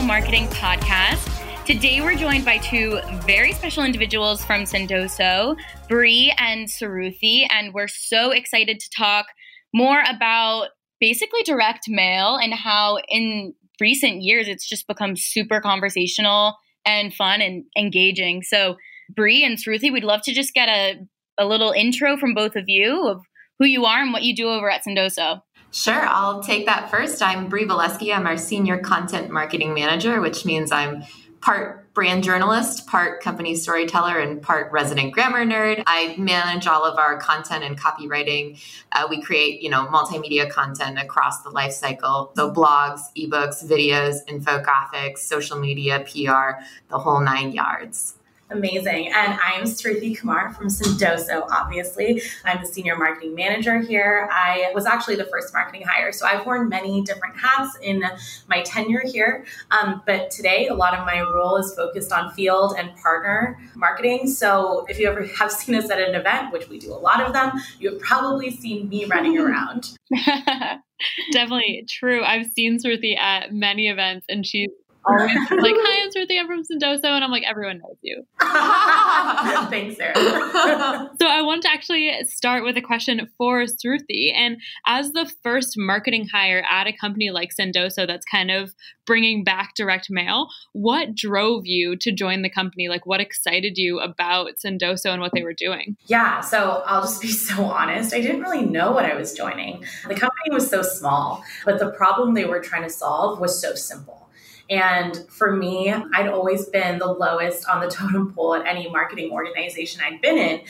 Marketing Podcast. Today we're joined by two very special individuals from Sendoso, Bree and Sruthi, and we're so excited to talk more about basically direct mail and how in recent years it's just become super conversational and fun and engaging. So, Bree and Sruthi, we'd love to just get a, a little intro from both of you of who you are and what you do over at Sendoso. Sure, I'll take that first. I'm Bree Valesky. I'm our senior content marketing manager, which means I'm part brand journalist, part company storyteller, and part resident grammar nerd. I manage all of our content and copywriting. Uh, we create, you know, multimedia content across the life cycle. So blogs, ebooks, videos, infographics, social media, PR, the whole nine yards. Amazing. And I'm Sruthi Kumar from Sendoso, obviously. I'm the senior marketing manager here. I was actually the first marketing hire, so I've worn many different hats in my tenure here. Um, but today, a lot of my role is focused on field and partner marketing. So if you ever have seen us at an event, which we do a lot of them, you have probably seen me running around. Definitely true. I've seen Sruthi at many events, and she's always like, "Hi, I'm Sruthi. I'm from Sendoso," and I'm like, "Everyone knows you." Thanks, Sarah. so I want to actually start with a question for Sruthi, and as the first marketing hire at a company like Sendoso, that's kind of bringing back direct mail. What drove you to join the company? Like, what excited you about Sendoso and what they were doing? Yeah, so I'll just be so honest. I didn't really know what I was joining. The company was so small, but the problem they were trying to solve was so simple. And for me, I'd always been the lowest on the totem pole at any marketing organization I'd been in.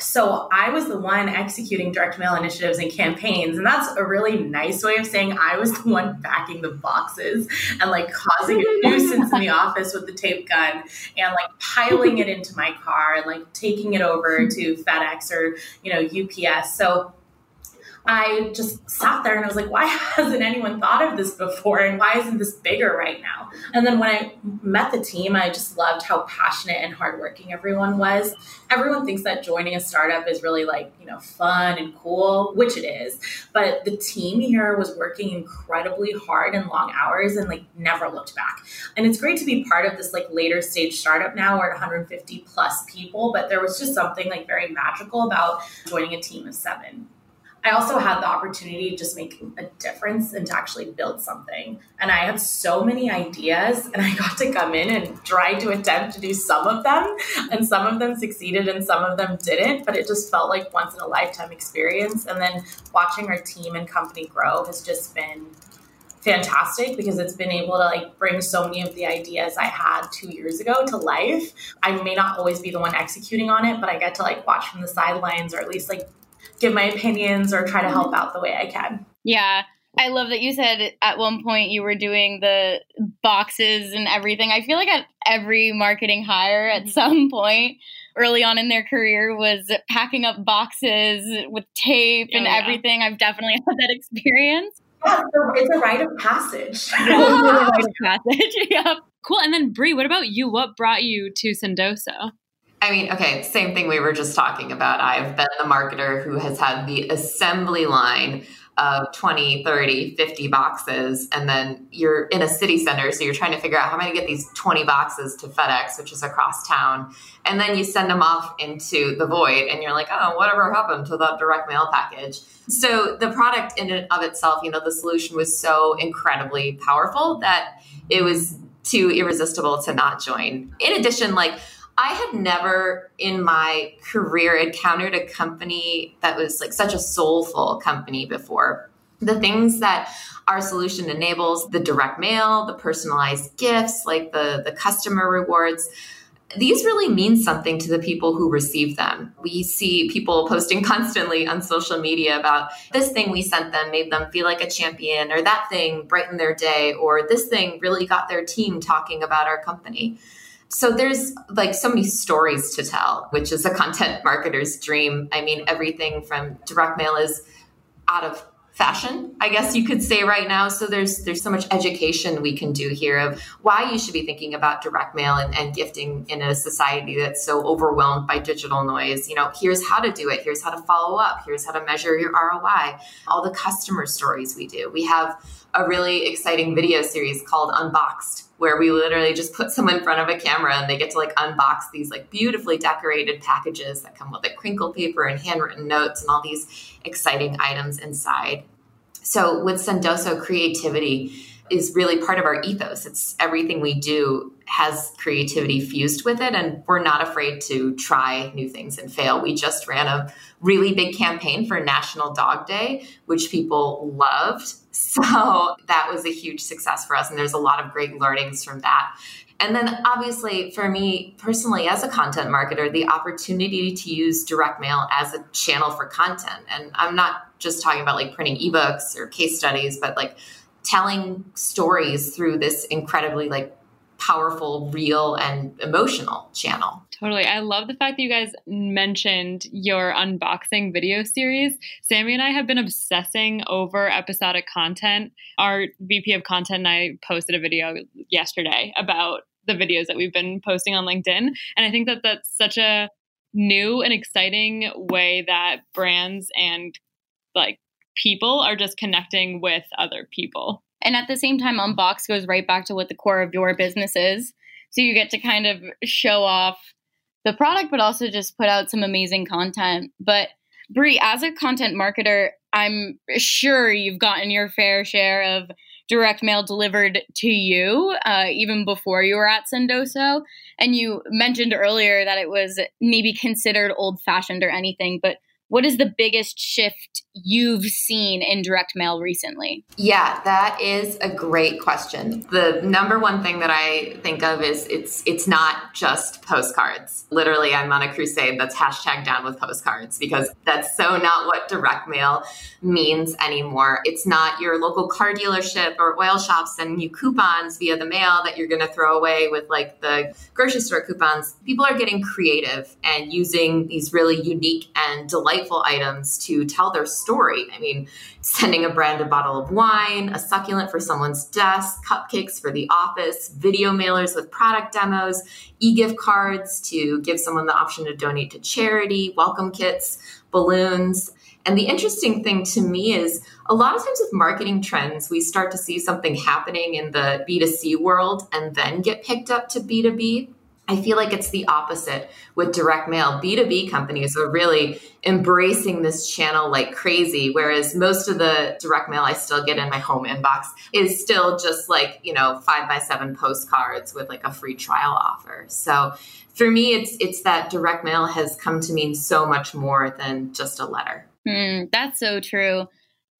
So I was the one executing direct mail initiatives and campaigns. And that's a really nice way of saying I was the one backing the boxes and like causing a nuisance in the office with the tape gun and like piling it into my car and like taking it over to FedEx or, you know, UPS. So I just sat there and I was like, why hasn't anyone thought of this before? And why isn't this bigger right now? And then when I met the team, I just loved how passionate and hardworking everyone was. Everyone thinks that joining a startup is really like, you know, fun and cool, which it is. But the team here was working incredibly hard and long hours and like never looked back. And it's great to be part of this like later stage startup now. We're at 150 plus people, but there was just something like very magical about joining a team of seven. I also had the opportunity to just make a difference and to actually build something. And I had so many ideas, and I got to come in and try to attempt to do some of them. And some of them succeeded and some of them didn't, but it just felt like once in a lifetime experience. And then watching our team and company grow has just been fantastic because it's been able to like bring so many of the ideas I had two years ago to life. I may not always be the one executing on it, but I get to like watch from the sidelines or at least like give my opinions or try to help out the way I can. Yeah. I love that you said at one point you were doing the boxes and everything. I feel like at every marketing hire at mm-hmm. some point early on in their career was packing up boxes with tape oh, and yeah. everything. I've definitely had that experience. Yeah, it's a rite of passage. a rite of passage. yeah. Cool. And then Bree, what about you? What brought you to Sendoso? I mean, okay, same thing we were just talking about. I've been the marketer who has had the assembly line of 20, 30, 50 boxes. And then you're in a city center. So you're trying to figure out how am I going to get these 20 boxes to FedEx, which is across town. And then you send them off into the void and you're like, oh, whatever happened to that direct mail package? So the product in and of itself, you know, the solution was so incredibly powerful that it was too irresistible to not join. In addition, like, I had never in my career encountered a company that was like such a soulful company before. The things that our solution enables, the direct mail, the personalized gifts, like the, the customer rewards, these really mean something to the people who receive them. We see people posting constantly on social media about this thing we sent them made them feel like a champion, or that thing brightened their day, or this thing really got their team talking about our company. So there's like so many stories to tell, which is a content marketer's dream. I mean, everything from direct mail is out of fashion i guess you could say right now. So there's there's so much education we can do here of why you should be thinking about direct mail and, and gifting in a society that's so overwhelmed by digital noise. You know here's how to do it. Here's how to follow up. Here's how to measure your roi all the customer stories we do. We have a really exciting video series called unboxed where we literally just put someone in front of a camera and they get to like unbox these like beautifully decorated packages that come with like crinkle paper and handwritten notes and all these exciting items inside. So with Sendoso, creativity is really part of our ethos. It's everything we do has creativity fused with it, and we're not afraid to try new things and fail. We just ran a really big campaign for National Dog Day, which people loved. So that was a huge success for us, and there's a lot of great learnings from that. And then, obviously, for me personally, as a content marketer, the opportunity to use direct mail as a channel for content. And I'm not just talking about like printing ebooks or case studies, but like telling stories through this incredibly like powerful, real, and emotional channel. Totally. I love the fact that you guys mentioned your unboxing video series. Sammy and I have been obsessing over episodic content. Our VP of content and I posted a video yesterday about the videos that we've been posting on LinkedIn. And I think that that's such a new and exciting way that brands and like people are just connecting with other people. And at the same time, Unbox goes right back to what the core of your business is. So you get to kind of show off the product, but also just put out some amazing content. But Bree, as a content marketer, I'm sure you've gotten your fair share of direct mail delivered to you uh, even before you were at Sendoso. And you mentioned earlier that it was maybe considered old fashioned or anything, but what is the biggest shift you've seen in direct mail recently? Yeah, that is a great question. The number one thing that I think of is it's it's not just postcards. Literally, I'm on a crusade that's hashtag down with postcards because that's so not what direct mail means anymore. It's not your local car dealership or oil shop sending you coupons via the mail that you're going to throw away with like the grocery store coupons. People are getting creative and using these really unique and delightful items to tell their story. I mean, sending a branded bottle of wine, a succulent for someone's desk, cupcakes for the office, video mailers with product demos, e gift cards to give someone the option to donate to charity, welcome kits, balloons. And the interesting thing to me is a lot of times with marketing trends, we start to see something happening in the B2C world and then get picked up to B2B. I feel like it's the opposite with direct mail. B2B companies are really embracing this channel like crazy, whereas most of the direct mail I still get in my home inbox is still just like, you know, five by seven postcards with like a free trial offer. So for me, it's it's that direct mail has come to mean so much more than just a letter. Mm, that's so true.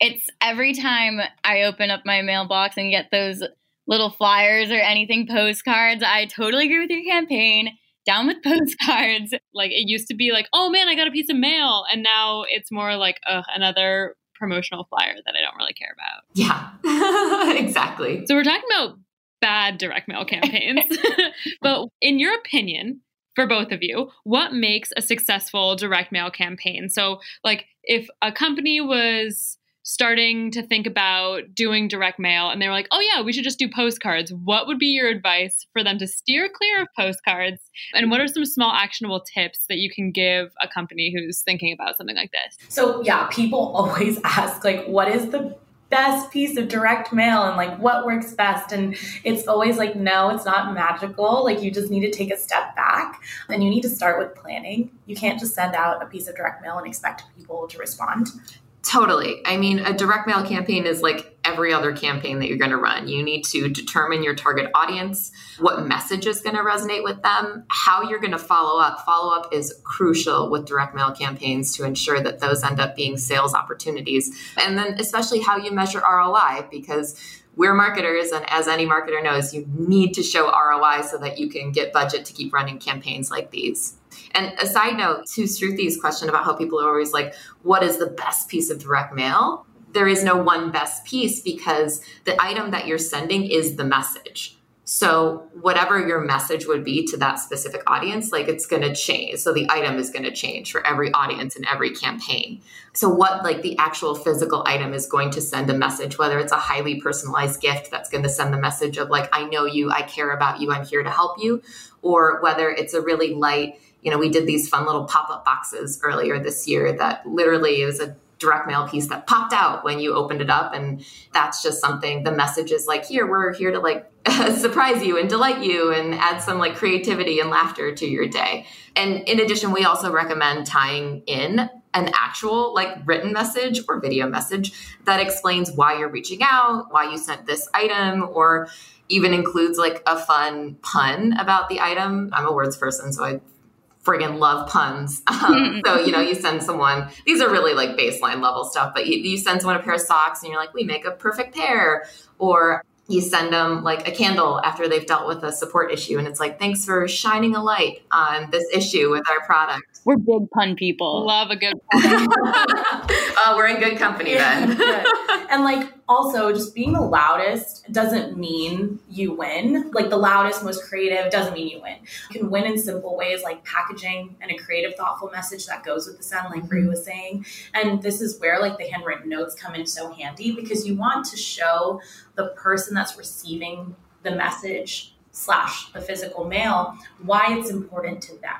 It's every time I open up my mailbox and get those little flyers or anything postcards. I totally agree with your campaign. Down with postcards. Like it used to be like, oh man, I got a piece of mail. And now it's more like uh, another promotional flyer that I don't really care about. Yeah, exactly. So we're talking about bad direct mail campaigns. but in your opinion, for both of you, what makes a successful direct mail campaign? So, like, if a company was starting to think about doing direct mail and they were like, oh, yeah, we should just do postcards. What would be your advice for them to steer clear of postcards? And what are some small actionable tips that you can give a company who's thinking about something like this? So, yeah, people always ask, like, what is the best piece of direct mail and like what works best and it's always like no it's not magical like you just need to take a step back and you need to start with planning you can't just send out a piece of direct mail and expect people to respond Totally. I mean, a direct mail campaign is like every other campaign that you're going to run. You need to determine your target audience, what message is going to resonate with them, how you're going to follow up. Follow up is crucial with direct mail campaigns to ensure that those end up being sales opportunities. And then, especially, how you measure ROI, because we're marketers, and as any marketer knows, you need to show ROI so that you can get budget to keep running campaigns like these. And a side note to Sruthi's question about how people are always like, what is the best piece of direct mail? There is no one best piece because the item that you're sending is the message. So, whatever your message would be to that specific audience, like it's going to change. So, the item is going to change for every audience and every campaign. So, what like the actual physical item is going to send a message, whether it's a highly personalized gift that's going to send the message of like, I know you, I care about you, I'm here to help you, or whether it's a really light, you know, we did these fun little pop up boxes earlier this year that literally it was a direct mail piece that popped out when you opened it up. And that's just something the message is like here we're here to like surprise you and delight you and add some like creativity and laughter to your day. And in addition we also recommend tying in an actual like written message or video message that explains why you're reaching out why you sent this item or even includes like a fun pun about the item. I'm a words person so i friggin' love puns. Um, so, you know, you send someone, these are really like baseline level stuff, but you, you send someone a pair of socks and you're like, we make a perfect pair. Or you send them like a candle after they've dealt with a support issue and it's like thanks for shining a light on this issue with our product. We're big pun people. Love a good pun. Uh, we're in good company then. And like also just being the loudest doesn't mean you win like the loudest most creative doesn't mean you win you can win in simple ways like packaging and a creative thoughtful message that goes with the sound like Bree mm-hmm. was saying and this is where like the handwritten notes come in so handy because you want to show the person that's receiving the message slash the physical mail why it's important to them.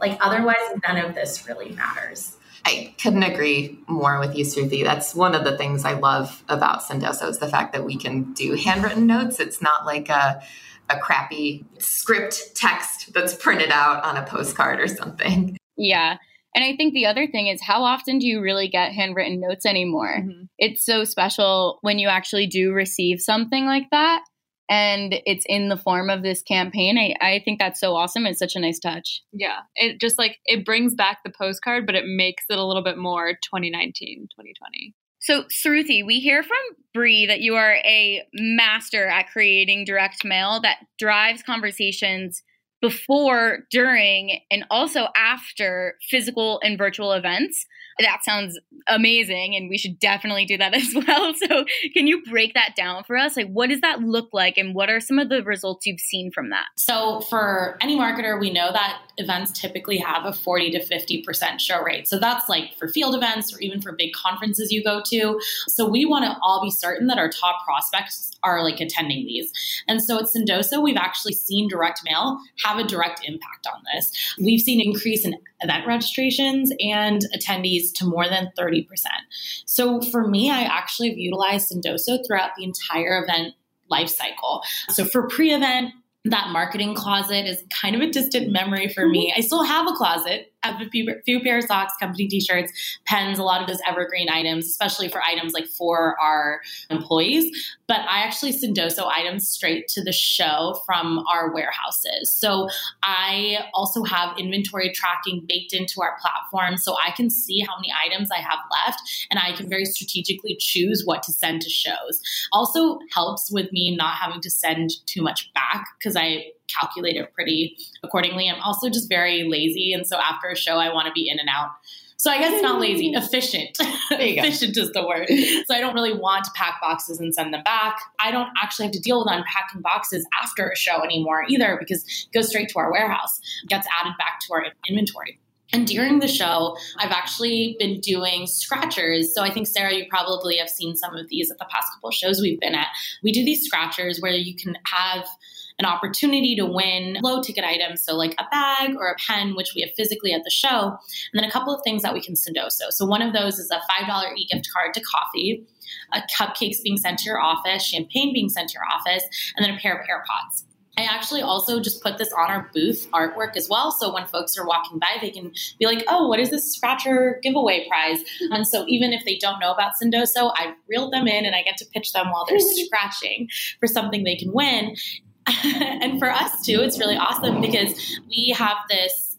Like otherwise, none of this really matters. I couldn't agree more with you, Sruthi. That's one of the things I love about Sendoso is the fact that we can do handwritten notes. It's not like a, a crappy script text that's printed out on a postcard or something. Yeah. And I think the other thing is how often do you really get handwritten notes anymore? Mm-hmm. It's so special when you actually do receive something like that and it's in the form of this campaign. I, I think that's so awesome. It's such a nice touch. Yeah. It just like it brings back the postcard, but it makes it a little bit more 2019, 2020. So, Sruthi, we hear from Bree that you are a master at creating direct mail that drives conversations before, during, and also after physical and virtual events. That sounds amazing, and we should definitely do that as well. So, can you break that down for us? Like, what does that look like, and what are some of the results you've seen from that? So, for any marketer, we know that events typically have a 40 to 50% show rate. So, that's like for field events or even for big conferences you go to. So, we want to all be certain that our top prospects are like attending these. And so, at Sendoso, we've actually seen direct mail have a direct impact on this. We've seen increase in event registrations and attendees to more than 30%. So for me, I actually have utilized Sendoso throughout the entire event life cycle. So for pre-event, that marketing closet is kind of a distant memory for me. I still have a closet have a few, few pair of socks, company t-shirts, pens, a lot of those evergreen items, especially for items like for our employees. But I actually Sendoso items straight to the show from our warehouses. So I also have inventory tracking baked into our platform so I can see how many items I have left and I can very strategically choose what to send to shows. Also helps with me not having to send too much back because I calculate it pretty accordingly. I'm also just very lazy. And so after a show, I want to be in and out. So I guess not lazy, efficient. efficient is the word. So I don't really want to pack boxes and send them back. I don't actually have to deal with unpacking boxes after a show anymore either because it goes straight to our warehouse, gets added back to our inventory. And during the show, I've actually been doing scratchers. So I think, Sarah, you probably have seen some of these at the past couple shows we've been at. We do these scratchers where you can have an opportunity to win low ticket items. So, like a bag or a pen, which we have physically at the show. And then a couple of things that we can Sendoso. So, one of those is a $5 e gift card to coffee, a cupcakes being sent to your office, champagne being sent to your office, and then a pair of AirPods. I actually also just put this on our booth artwork as well. So when folks are walking by, they can be like, oh, what is this scratcher giveaway prize? And so even if they don't know about Sendoso, I reeled them in and I get to pitch them while they're scratching for something they can win. and for us too, it's really awesome because we have this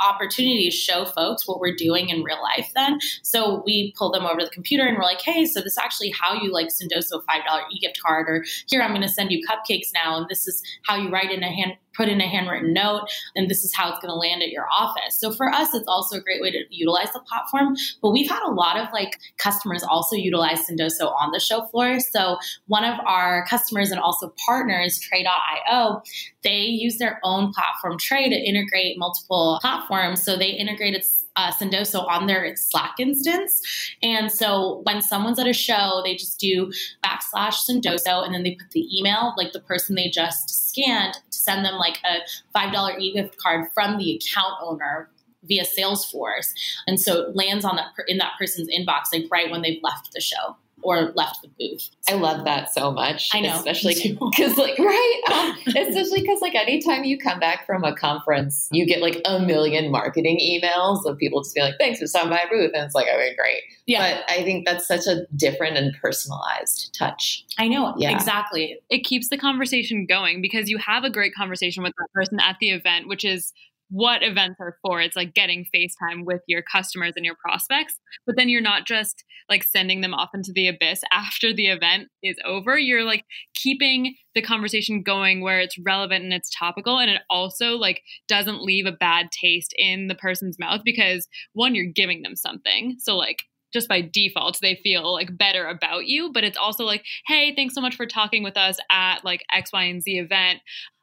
opportunity to show folks what we're doing in real life then. So we pull them over to the computer and we're like, hey, so this is actually how you like Sendoso $5 e-gift card, or here I'm going to send you cupcakes now, and this is how you write in a hand put in a handwritten note, and this is how it's going to land at your office. So for us, it's also a great way to utilize the platform. But we've had a lot of like customers also utilize Sendoso on the show floor. So one of our customers and also partners, Tray.io, they use their own platform Tray to integrate multiple platforms. So they integrated uh, Sendoso on their Slack instance. And so when someone's at a show, they just do backslash Sendoso and then they put the email, like the person they just scanned, send them like a $5 e gift card from the account owner via Salesforce. And so it lands on that in that person's inbox like right when they've left the show or left the booth. I love that so much. I know, especially because, like, right, um, especially because, like, anytime you come back from a conference, you get like a million marketing emails of people just being like, "Thanks for stopping by booth," and it's like, "Okay, great." Yeah, but I think that's such a different and personalized touch. I know, yeah. exactly. It keeps the conversation going because you have a great conversation with that person at the event, which is what events are for. It's like getting FaceTime with your customers and your prospects, but then you're not just like sending them off into the abyss after the event is over. You're like keeping the conversation going where it's relevant and it's topical and it also like doesn't leave a bad taste in the person's mouth because one you're giving them something. So like just by default they feel like better about you but it's also like hey thanks so much for talking with us at like x y and z event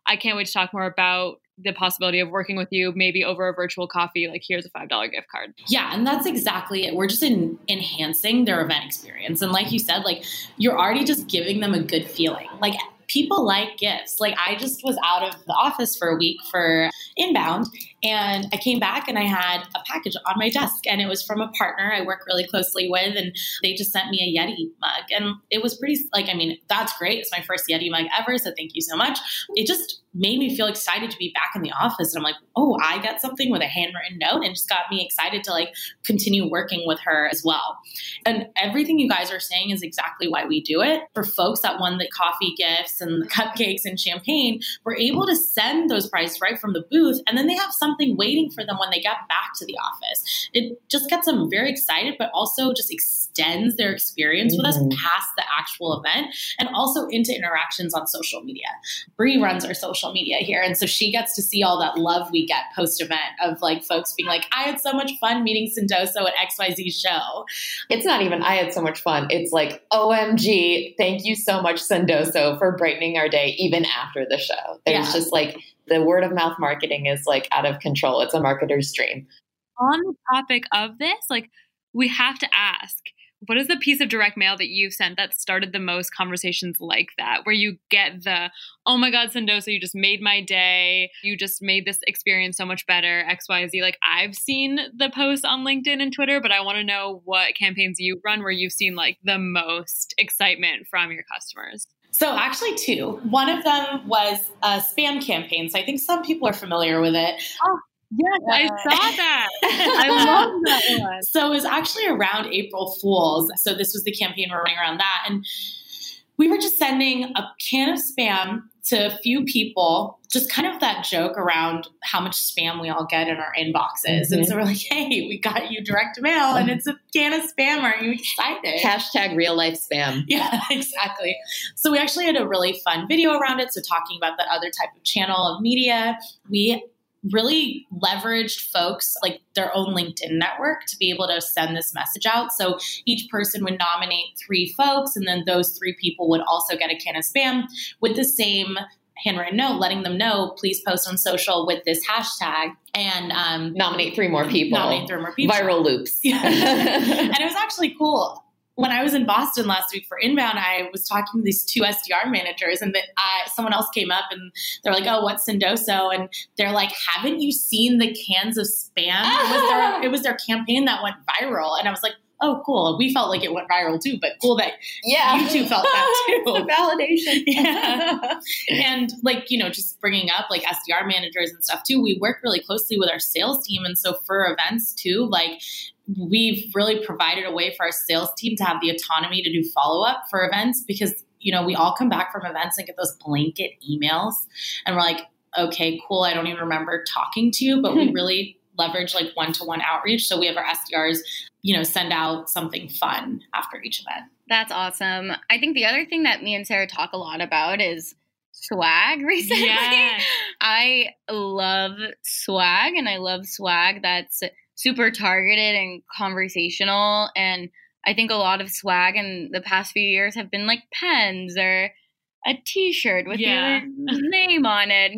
i can't wait to talk more about the possibility of working with you maybe over a virtual coffee like here's a $5 gift card. Yeah and that's exactly it. We're just in, enhancing their event experience. And like you said like you're already just giving them a good feeling. Like people like gifts. Like i just was out of the office for a week for inbound and I came back and I had a package on my desk, and it was from a partner I work really closely with, and they just sent me a Yeti mug, and it was pretty like I mean that's great. It's my first Yeti mug ever, so thank you so much. It just made me feel excited to be back in the office, and I'm like, oh, I got something with a handwritten note, and just got me excited to like continue working with her as well. And everything you guys are saying is exactly why we do it. For folks that won the coffee gifts and the cupcakes and champagne, we're able to send those prizes right from the booth, and then they have some something waiting for them when they get back to the office. It just gets them very excited, but also just extends their experience mm-hmm. with us mm-hmm. past the actual event and also into interactions on social media. Bree runs our social media here. And so she gets to see all that love we get post event of like folks being like, I had so much fun meeting Sendoso at XYZ show. It's not even, I had so much fun. It's like, OMG, thank you so much, Sendoso, for brightening our day even after the show. There's yeah. just like, the word of mouth marketing is like out of control. It's a marketer's dream. On the topic of this, like we have to ask, what is the piece of direct mail that you've sent that started the most conversations like that, where you get the, oh my God, Sendoso, you just made my day. You just made this experience so much better, XYZ. Like, I've seen the posts on LinkedIn and Twitter, but I want to know what campaigns you run where you've seen like the most excitement from your customers. So actually, two. One of them was a spam campaign. So I think some people are familiar with it. Oh. Yes, uh, I saw that. I love that one. So it was actually around April Fools. So this was the campaign we're running around that. And we were just sending a can of spam to a few people, just kind of that joke around how much spam we all get in our inboxes. Mm-hmm. And so we're like, hey, we got you direct mail and it's a can of spam. Aren't you excited? Hashtag real life spam. Yeah, exactly. So we actually had a really fun video around it. So talking about that other type of channel of media, we really leveraged folks like their own LinkedIn network to be able to send this message out. So each person would nominate three folks, and then those three people would also get a can of spam with the same handwritten note letting them know please post on social with this hashtag. And um, nominate three more people. Nominate three more people. Viral loops. Yeah. and it was actually cool when I was in Boston last week for Inbound, I was talking to these two SDR managers, and that uh, someone else came up and they're like, "Oh, what's Sendoso?" And they're like, "Haven't you seen the cans of spam? It was their, it was their campaign that went viral." And I was like, "Oh, cool." We felt like it went viral too, but cool that yeah, you two felt that too. validation, yeah. and like you know, just bringing up like SDR managers and stuff too. We work really closely with our sales team, and so for events too, like we've really provided a way for our sales team to have the autonomy to do follow up for events because you know we all come back from events and get those blanket emails and we're like okay cool i don't even remember talking to you but we really leverage like one-to-one outreach so we have our sdrs you know send out something fun after each event that's awesome i think the other thing that me and sarah talk a lot about is swag recently. Yeah. I love swag and I love swag that's super targeted and conversational. And I think a lot of swag in the past few years have been like pens or a t shirt with Yeah. your name on it.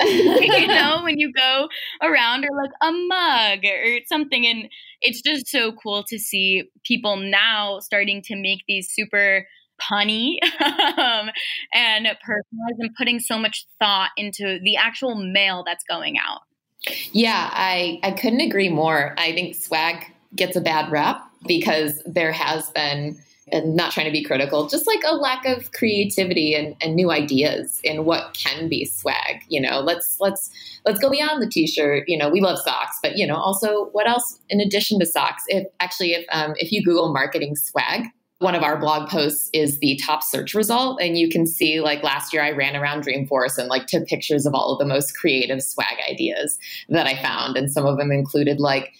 you know, when you go around or like a mug or something. And it's just so cool to see people now starting to make these super punny um, and personalized and putting so much thought into the actual mail that's going out. Yeah, I, I couldn't agree more. I think swag gets a bad rap because there has been, and not trying to be critical, just like a lack of creativity and, and new ideas in what can be swag. You know, let's let's let's go beyond the t-shirt. You know, we love socks, but you know, also what else in addition to socks? If actually if um, if you Google marketing swag, one of our blog posts is the top search result and you can see like last year i ran around dreamforce and like took pictures of all of the most creative swag ideas that i found and some of them included like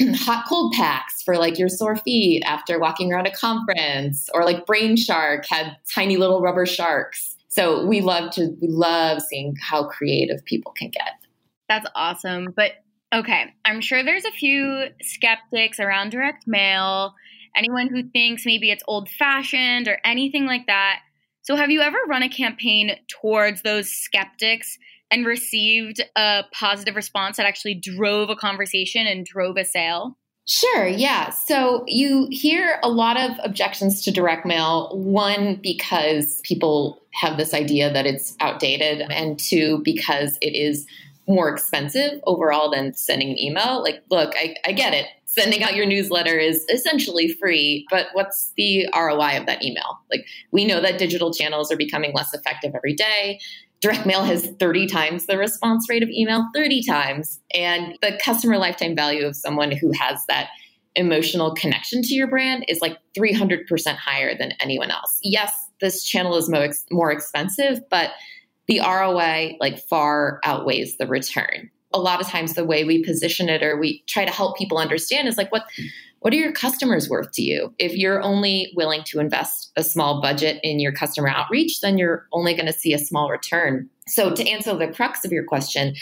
hot cold packs for like your sore feet after walking around a conference or like Brainshark had tiny little rubber sharks so we love to we love seeing how creative people can get That's awesome. But okay, I'm sure there's a few skeptics around direct mail, anyone who thinks maybe it's old fashioned or anything like that. So, have you ever run a campaign towards those skeptics and received a positive response that actually drove a conversation and drove a sale? Sure, yeah. So you hear a lot of objections to direct mail. One, because people have this idea that it's outdated, and two, because it is more expensive overall than sending an email. Like, look, I, I get it. Sending out your newsletter is essentially free, but what's the ROI of that email? Like, we know that digital channels are becoming less effective every day direct mail has 30 times the response rate of email 30 times. And the customer lifetime value of someone who has that emotional connection to your brand is like 300% higher than anyone else. Yes this channel is more, more expensive but the roi like far outweighs the return. A lot of times the way we position it or we try to help people understand is like what what are your customers worth to you? If you're only willing to invest a small budget in your customer outreach, then you're only going to see a small return. So, to answer the crux of your question,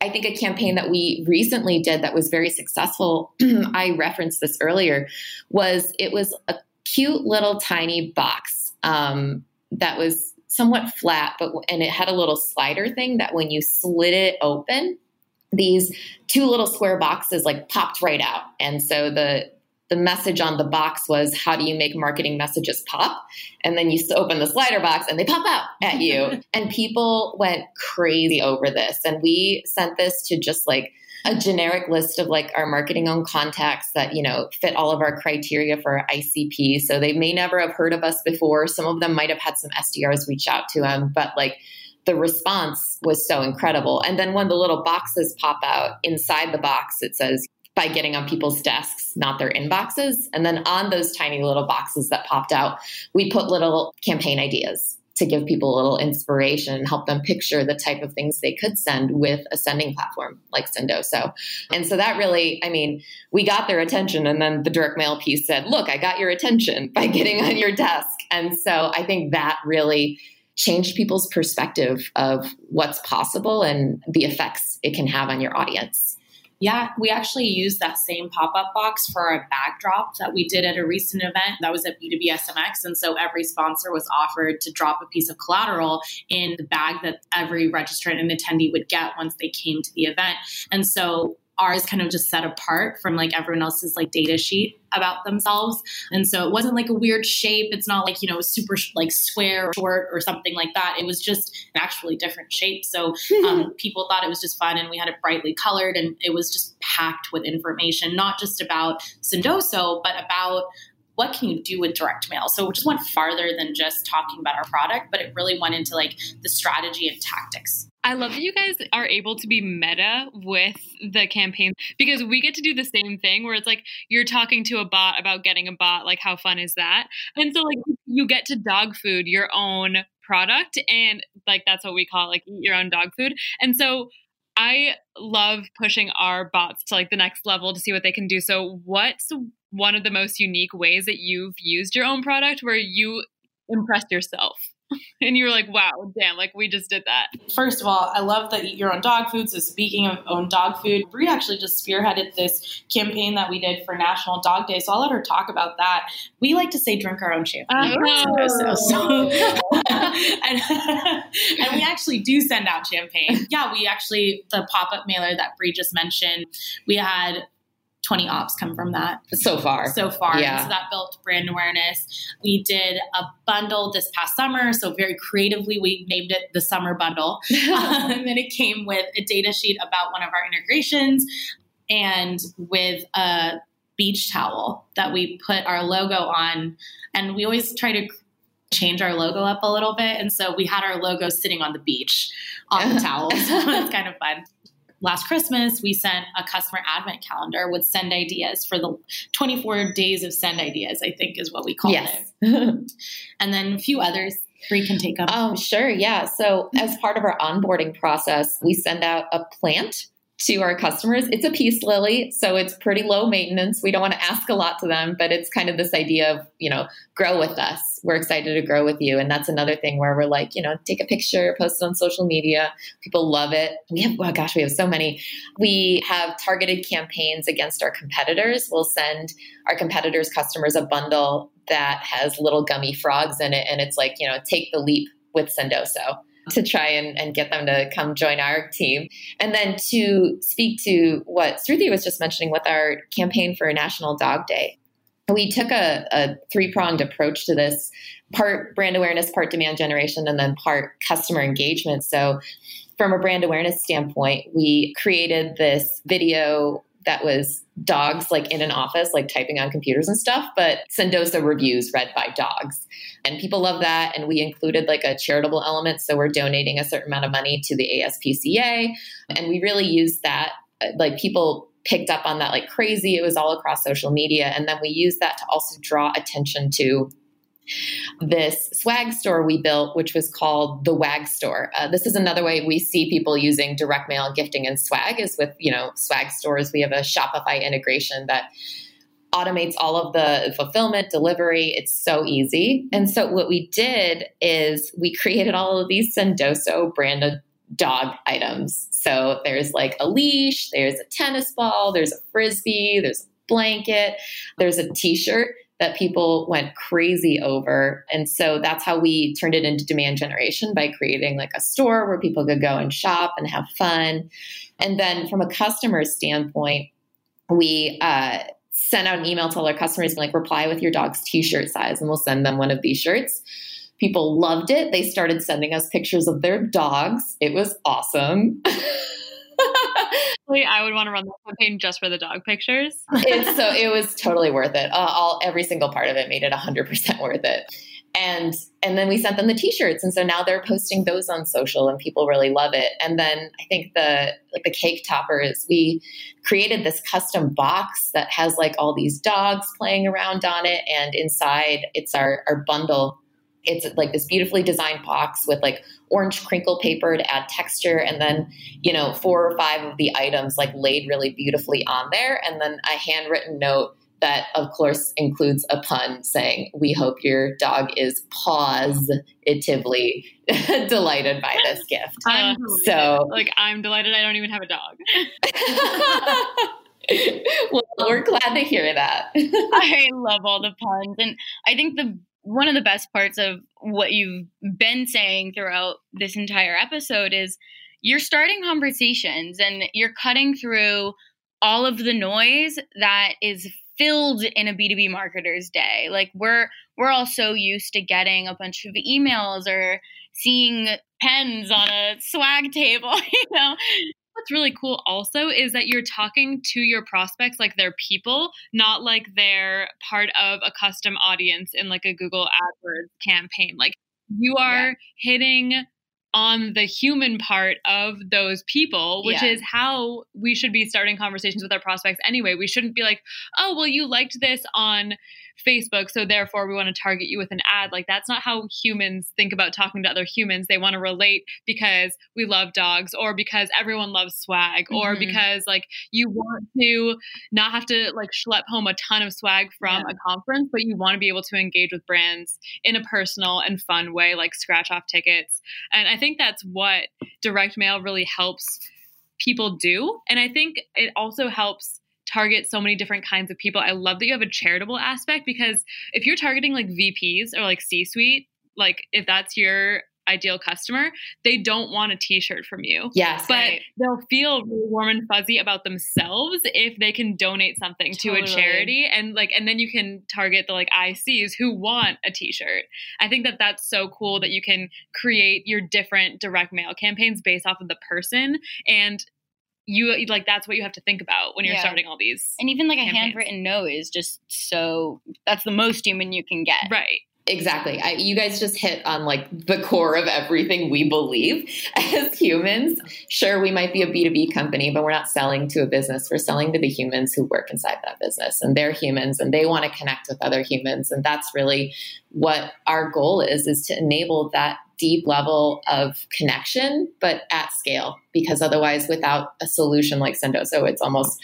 I think a campaign that we recently did that was very successful, I referenced this earlier, was it was a cute little tiny box um, that was somewhat flat, but and it had a little slider thing that when you slid it open, these two little square boxes like popped right out. And so the the message on the box was how do you make marketing messages pop? And then you open the slider box and they pop out at you. And people went crazy over this. And we sent this to just like a generic list of like our marketing own contacts that you know fit all of our criteria for icp so they may never have heard of us before. Some of them might have had some sdrs reach out to them but like the response was so incredible. And then when the little boxes pop out inside the box it says by getting on people's desks, not their inboxes. And then on those tiny little boxes that popped out, we put little campaign ideas to give people a little inspiration and help them picture the type of things they could send with a sending platform like Sendoso. And so that really, I mean, we got their attention. And then the direct mail piece said, look, I got your attention by getting on your desk. And so I think that really changed people's perspective of what's possible and the effects it can have on your audience. Yeah, we actually used that same pop up box for a backdrop that we did at a recent event that was at B2B SMX. And so every sponsor was offered to drop a piece of collateral in the bag that every registrant and attendee would get once they came to the event. And so ours kind of just set apart from like everyone else's like data sheet about themselves. And so it wasn't like a weird shape. It's not like you know super like square or short or something like that. It was just an actually different shape. So um, people thought it was just fun and we had it brightly colored and it was just packed with information not just about sendoso but about what can you do with direct mail? So it just went farther than just talking about our product, but it really went into like the strategy and tactics. I love that you guys are able to be meta with the campaign because we get to do the same thing where it's like you're talking to a bot about getting a bot. Like, how fun is that? And so, like, you get to dog food your own product, and like, that's what we call like eat your own dog food. And so, I love pushing our bots to like the next level to see what they can do. So, what's one of the most unique ways that you've used your own product where you impressed yourself? and you were like, wow, damn, like we just did that. First of all, I love that you're on dog food. So speaking of own dog food, Bree actually just spearheaded this campaign that we did for National Dog Day. So I'll let her talk about that. We like to say drink our own champagne. Oh. So, and, and we actually do send out champagne. Yeah, we actually, the pop up mailer that Bree just mentioned, we had 20 ops come from that So far. so far. Yeah. So that built brand awareness. We did a bundle this past summer. So very creatively, we named it the Summer Bundle. um, and then it came with a data sheet about one of our integrations and with a beach towel that we put our logo on. And we always try to change our logo up a little bit. And so we had our logo sitting on the beach on the towel. So it's kind of fun. Last Christmas, we sent a customer advent calendar with send ideas for the 24 days of send ideas, I think is what we called it. yes. And then a few others. Bree can take them. Um, sure, yeah. So, as part of our onboarding process, we send out a plant to our customers. It's a peace lily, so it's pretty low maintenance. We don't want to ask a lot to them, but it's kind of this idea of, you know, grow with us. We're excited to grow with you. And that's another thing where we're like, you know, take a picture, post it on social media. People love it. We have, oh gosh, we have so many. We have targeted campaigns against our competitors. We'll send our competitors' customers a bundle that has little gummy frogs in it. And it's like, you know, take the leap with Sendoso to try and, and get them to come join our team. And then to speak to what Sruthi was just mentioning with our campaign for National Dog Day, we took a, a three pronged approach to this part brand awareness, part demand generation, and then part customer engagement. So, from a brand awareness standpoint, we created this video that was dogs like in an office, like typing on computers and stuff, but Sendoso reviews read by dogs. And people love that. And we included like a charitable element. So we're donating a certain amount of money to the ASPCA. And we really used that. uh, Like people picked up on that like crazy. It was all across social media. And then we used that to also draw attention to this swag store we built, which was called the Wag Store. Uh, this is another way we see people using direct mail gifting and swag is with you know swag stores. We have a Shopify integration that automates all of the fulfillment, delivery. It's so easy. And so what we did is we created all of these Sendoso branded dog items. So there's like a leash, there's a tennis ball, there's a frisbee, there's a blanket, there's a t-shirt that people went crazy over. And so that's how we turned it into demand generation by creating like a store where people could go and shop and have fun. And then from a customer standpoint, we uh, sent out an email to all our customers and like reply with your dog's t-shirt size and we'll send them one of these shirts. People loved it. They started sending us pictures of their dogs. It was awesome. I would want to run the campaign just for the dog pictures. it's so it was totally worth it. Uh, all every single part of it made it 100% worth it. And and then we sent them the t-shirts and so now they're posting those on social and people really love it. And then I think the like the cake topper is we created this custom box that has like all these dogs playing around on it and inside it's our our bundle it's like this beautifully designed box with like orange crinkle paper to add texture and then you know four or five of the items like laid really beautifully on there and then a handwritten note that of course includes a pun saying we hope your dog is positively delighted by this gift I'm uh, so like I'm delighted I don't even have a dog. well we're glad to hear that I love all the puns. And I think the one of the best parts of what you've been saying throughout this entire episode is you're starting conversations and you're cutting through all of the noise that is filled in a B2B marketer's day. Like we're we're all so used to getting a bunch of emails or seeing pens on a swag table, you know. What's really cool also is that you're talking to your prospects like they're people, not like they're part of a custom audience in like a Google AdWords campaign. Like you are Yeah. hitting on the human part of those people, which Yeah. is how we should be starting conversations with our prospects anyway. We shouldn't be like, oh, well, you liked this on Facebook, so therefore we want to target you with an ad. Like that's not how humans think about talking to other humans. They want to relate because we love dogs or because everyone loves swag or Mhm. because like you want to not have to like schlep home a ton of swag from Yeah. a conference, but you want to be able to engage with brands in a personal and fun way, like scratch off tickets. And I think that's what direct mail really helps people do. And I think it also helps target so many different kinds of people. I love that you have a charitable aspect because if you're targeting like VPs or like C suite, like if that's your ideal customer, they don't want a t shirt from you. Yes. But Right. they'll feel really warm and fuzzy about themselves if they can donate something to a charity and like and then you can target the like ICs who want a t-shirt. I think that that's so cool that you can create your different direct mail campaigns based off of the person and you like that's what you have to think about when you're Yeah. starting all these. And even like a handwritten note is just so that's the most human you can get. Right. Exactly. I, you guys just hit on like the core of everything we believe as humans. Sure, we might be a B2B company, but we're not selling to a business. We're selling to the humans who work inside that business and they're humans and they want to connect with other humans. And that's really what our goal is, is to enable that deep level of connection, but at scale, because otherwise without a solution like Sendoso, it's almost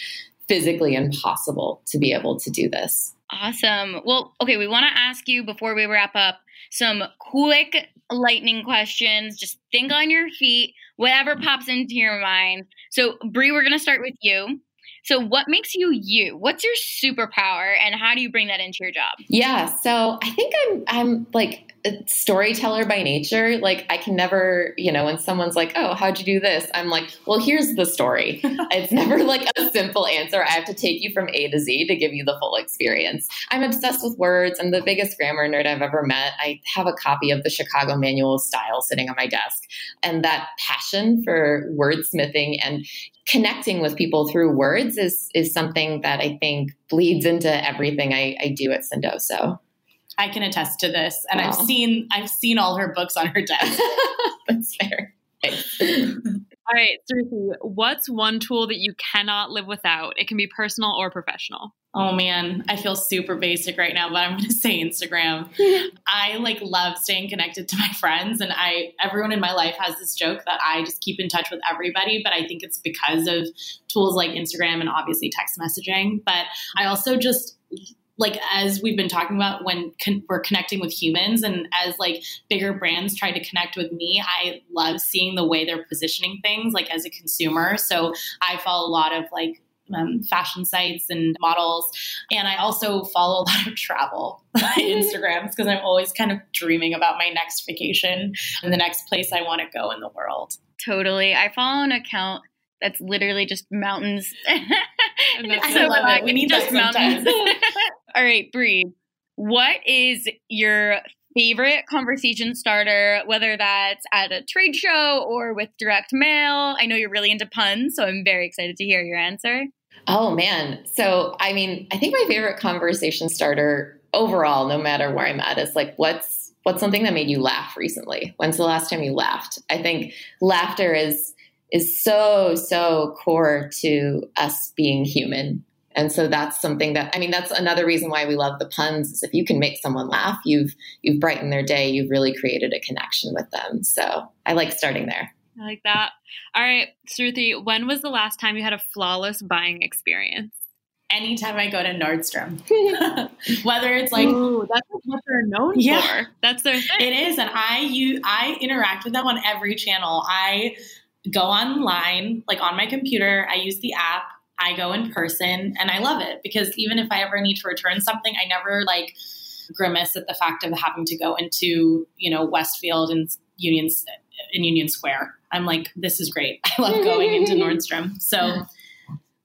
physically impossible to be able to do this. Awesome. Well, okay, we want to ask you before we wrap up some quick lightning questions. Just think on your feet, whatever pops into your mind. So, Bree, we're going to start with you. So, what makes you you? What's your superpower and how do you bring that into your job? Yeah, so I think I'm I'm like a storyteller by nature. Like I can never, you know, when someone's like, "Oh, how'd you do this?" I'm like, "Well, here's the story." it's never like a simple answer. I have to take you from A to Z to give you the full experience. I'm obsessed with words. I'm the biggest grammar nerd I've ever met. I have a copy of the Chicago Manual of Style sitting on my desk, and that passion for wordsmithing and connecting with people through words is is something that I think bleeds into everything I, I do at Sendoso. I can attest to this, and I've seen I've seen all her books on her desk. That's fair. All right, Sruthi, what's one tool that you cannot live without? It can be personal or professional. Oh man, I feel super basic right now, but I'm going to say Instagram. I like love staying connected to my friends and I everyone in my life has this joke that I just keep in touch with everybody, but I think it's because of tools like Instagram and obviously text messaging, but I also just like as we've been talking about when con- we're connecting with humans and as like bigger brands try to connect with me i love seeing the way they're positioning things like as a consumer so i follow a lot of like um, fashion sites and models and i also follow a lot of travel instagrams because i'm always kind of dreaming about my next vacation and the next place i want to go in the world Totally. I follow an account that's literally just mountains. And that's I So love it. We need just that sometimes. All right, Bree. What is your favorite conversation starter, whether that's at a trade show or with direct mail? I know you're really into puns, so I'm very excited to hear your answer. Oh man. So I mean, I think my favorite conversation starter overall, no matter where I'm at, is like what's what's something that made you laugh recently? When's the last time you laughed? I think laughter is is so, so core to us being human. And so that's something that I mean, that's another reason why we love the puns is if you can make someone laugh, you've you've brightened their day, you've really created a connection with them. So I like starting there. I like that. All right, Sruthi, when was the last time you had a flawless buying experience? anytime i go to nordstrom whether it's like Ooh, that's what they're known Yeah. for. That's their thing. It is, and I you I interact with them on every channel. I go online, like on my computer. I use the app. I go in person, and I love it because even if I ever need to return something, I never like grimace at the fact of having to go into you know Westfield and Union in Union Square. I'm like, this is great. I love going into Nordstrom. So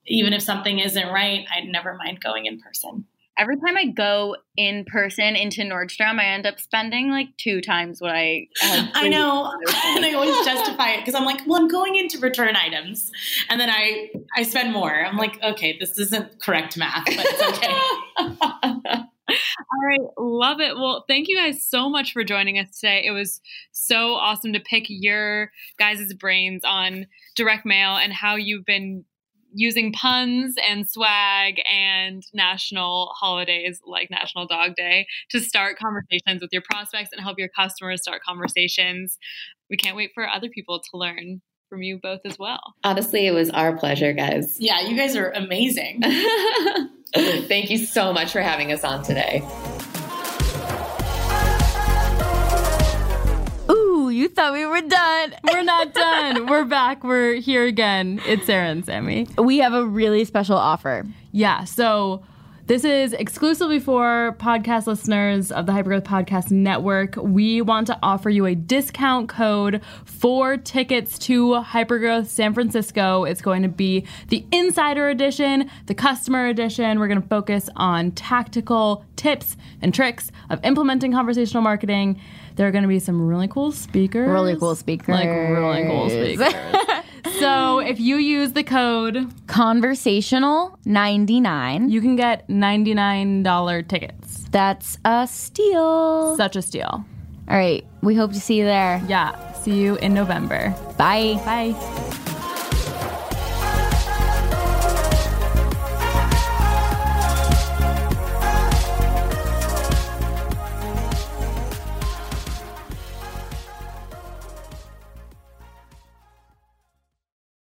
even if something isn't right, I'd never mind going in person. Every time I go in person into Nordstrom, I end up spending like two times what I. I know, and I always justify it because I'm like, well, I'm going in to return items, and then I I spend more. I'm like, okay, this isn't correct math, but it's okay. All right, love it. Well, thank you guys so much for joining us today. It was so awesome to pick your guys' brains on direct mail and how you've been using puns and swag and national holidays like National Dog Day to start conversations with your prospects and help your customers start conversations. We can't wait for other people to learn from you both as well. Honestly, it was our pleasure, guys. Yeah, you guys are amazing. Thank you so much for having us on today. You thought we were done. We're not done. We're back. We're here again. It's Sarah and Sammy. We have a really special offer. Yeah, so this is exclusively for podcast listeners of the Hypergrowth Podcast Network. We want to offer you a discount code for tickets to Hypergrowth San Francisco. It's going to be the Insider Edition, the Customer Edition. We're going to focus on tactical tips and tricks of implementing conversational marketing. There are going to be some really cool speakers. Really cool speakers. Like really cool speakers. so if you use the code Conversational 99. you can get $99 tickets. That's a steal. Such a steal. All right. We hope to see you there. Yeah. See you in November. Bye. Bye.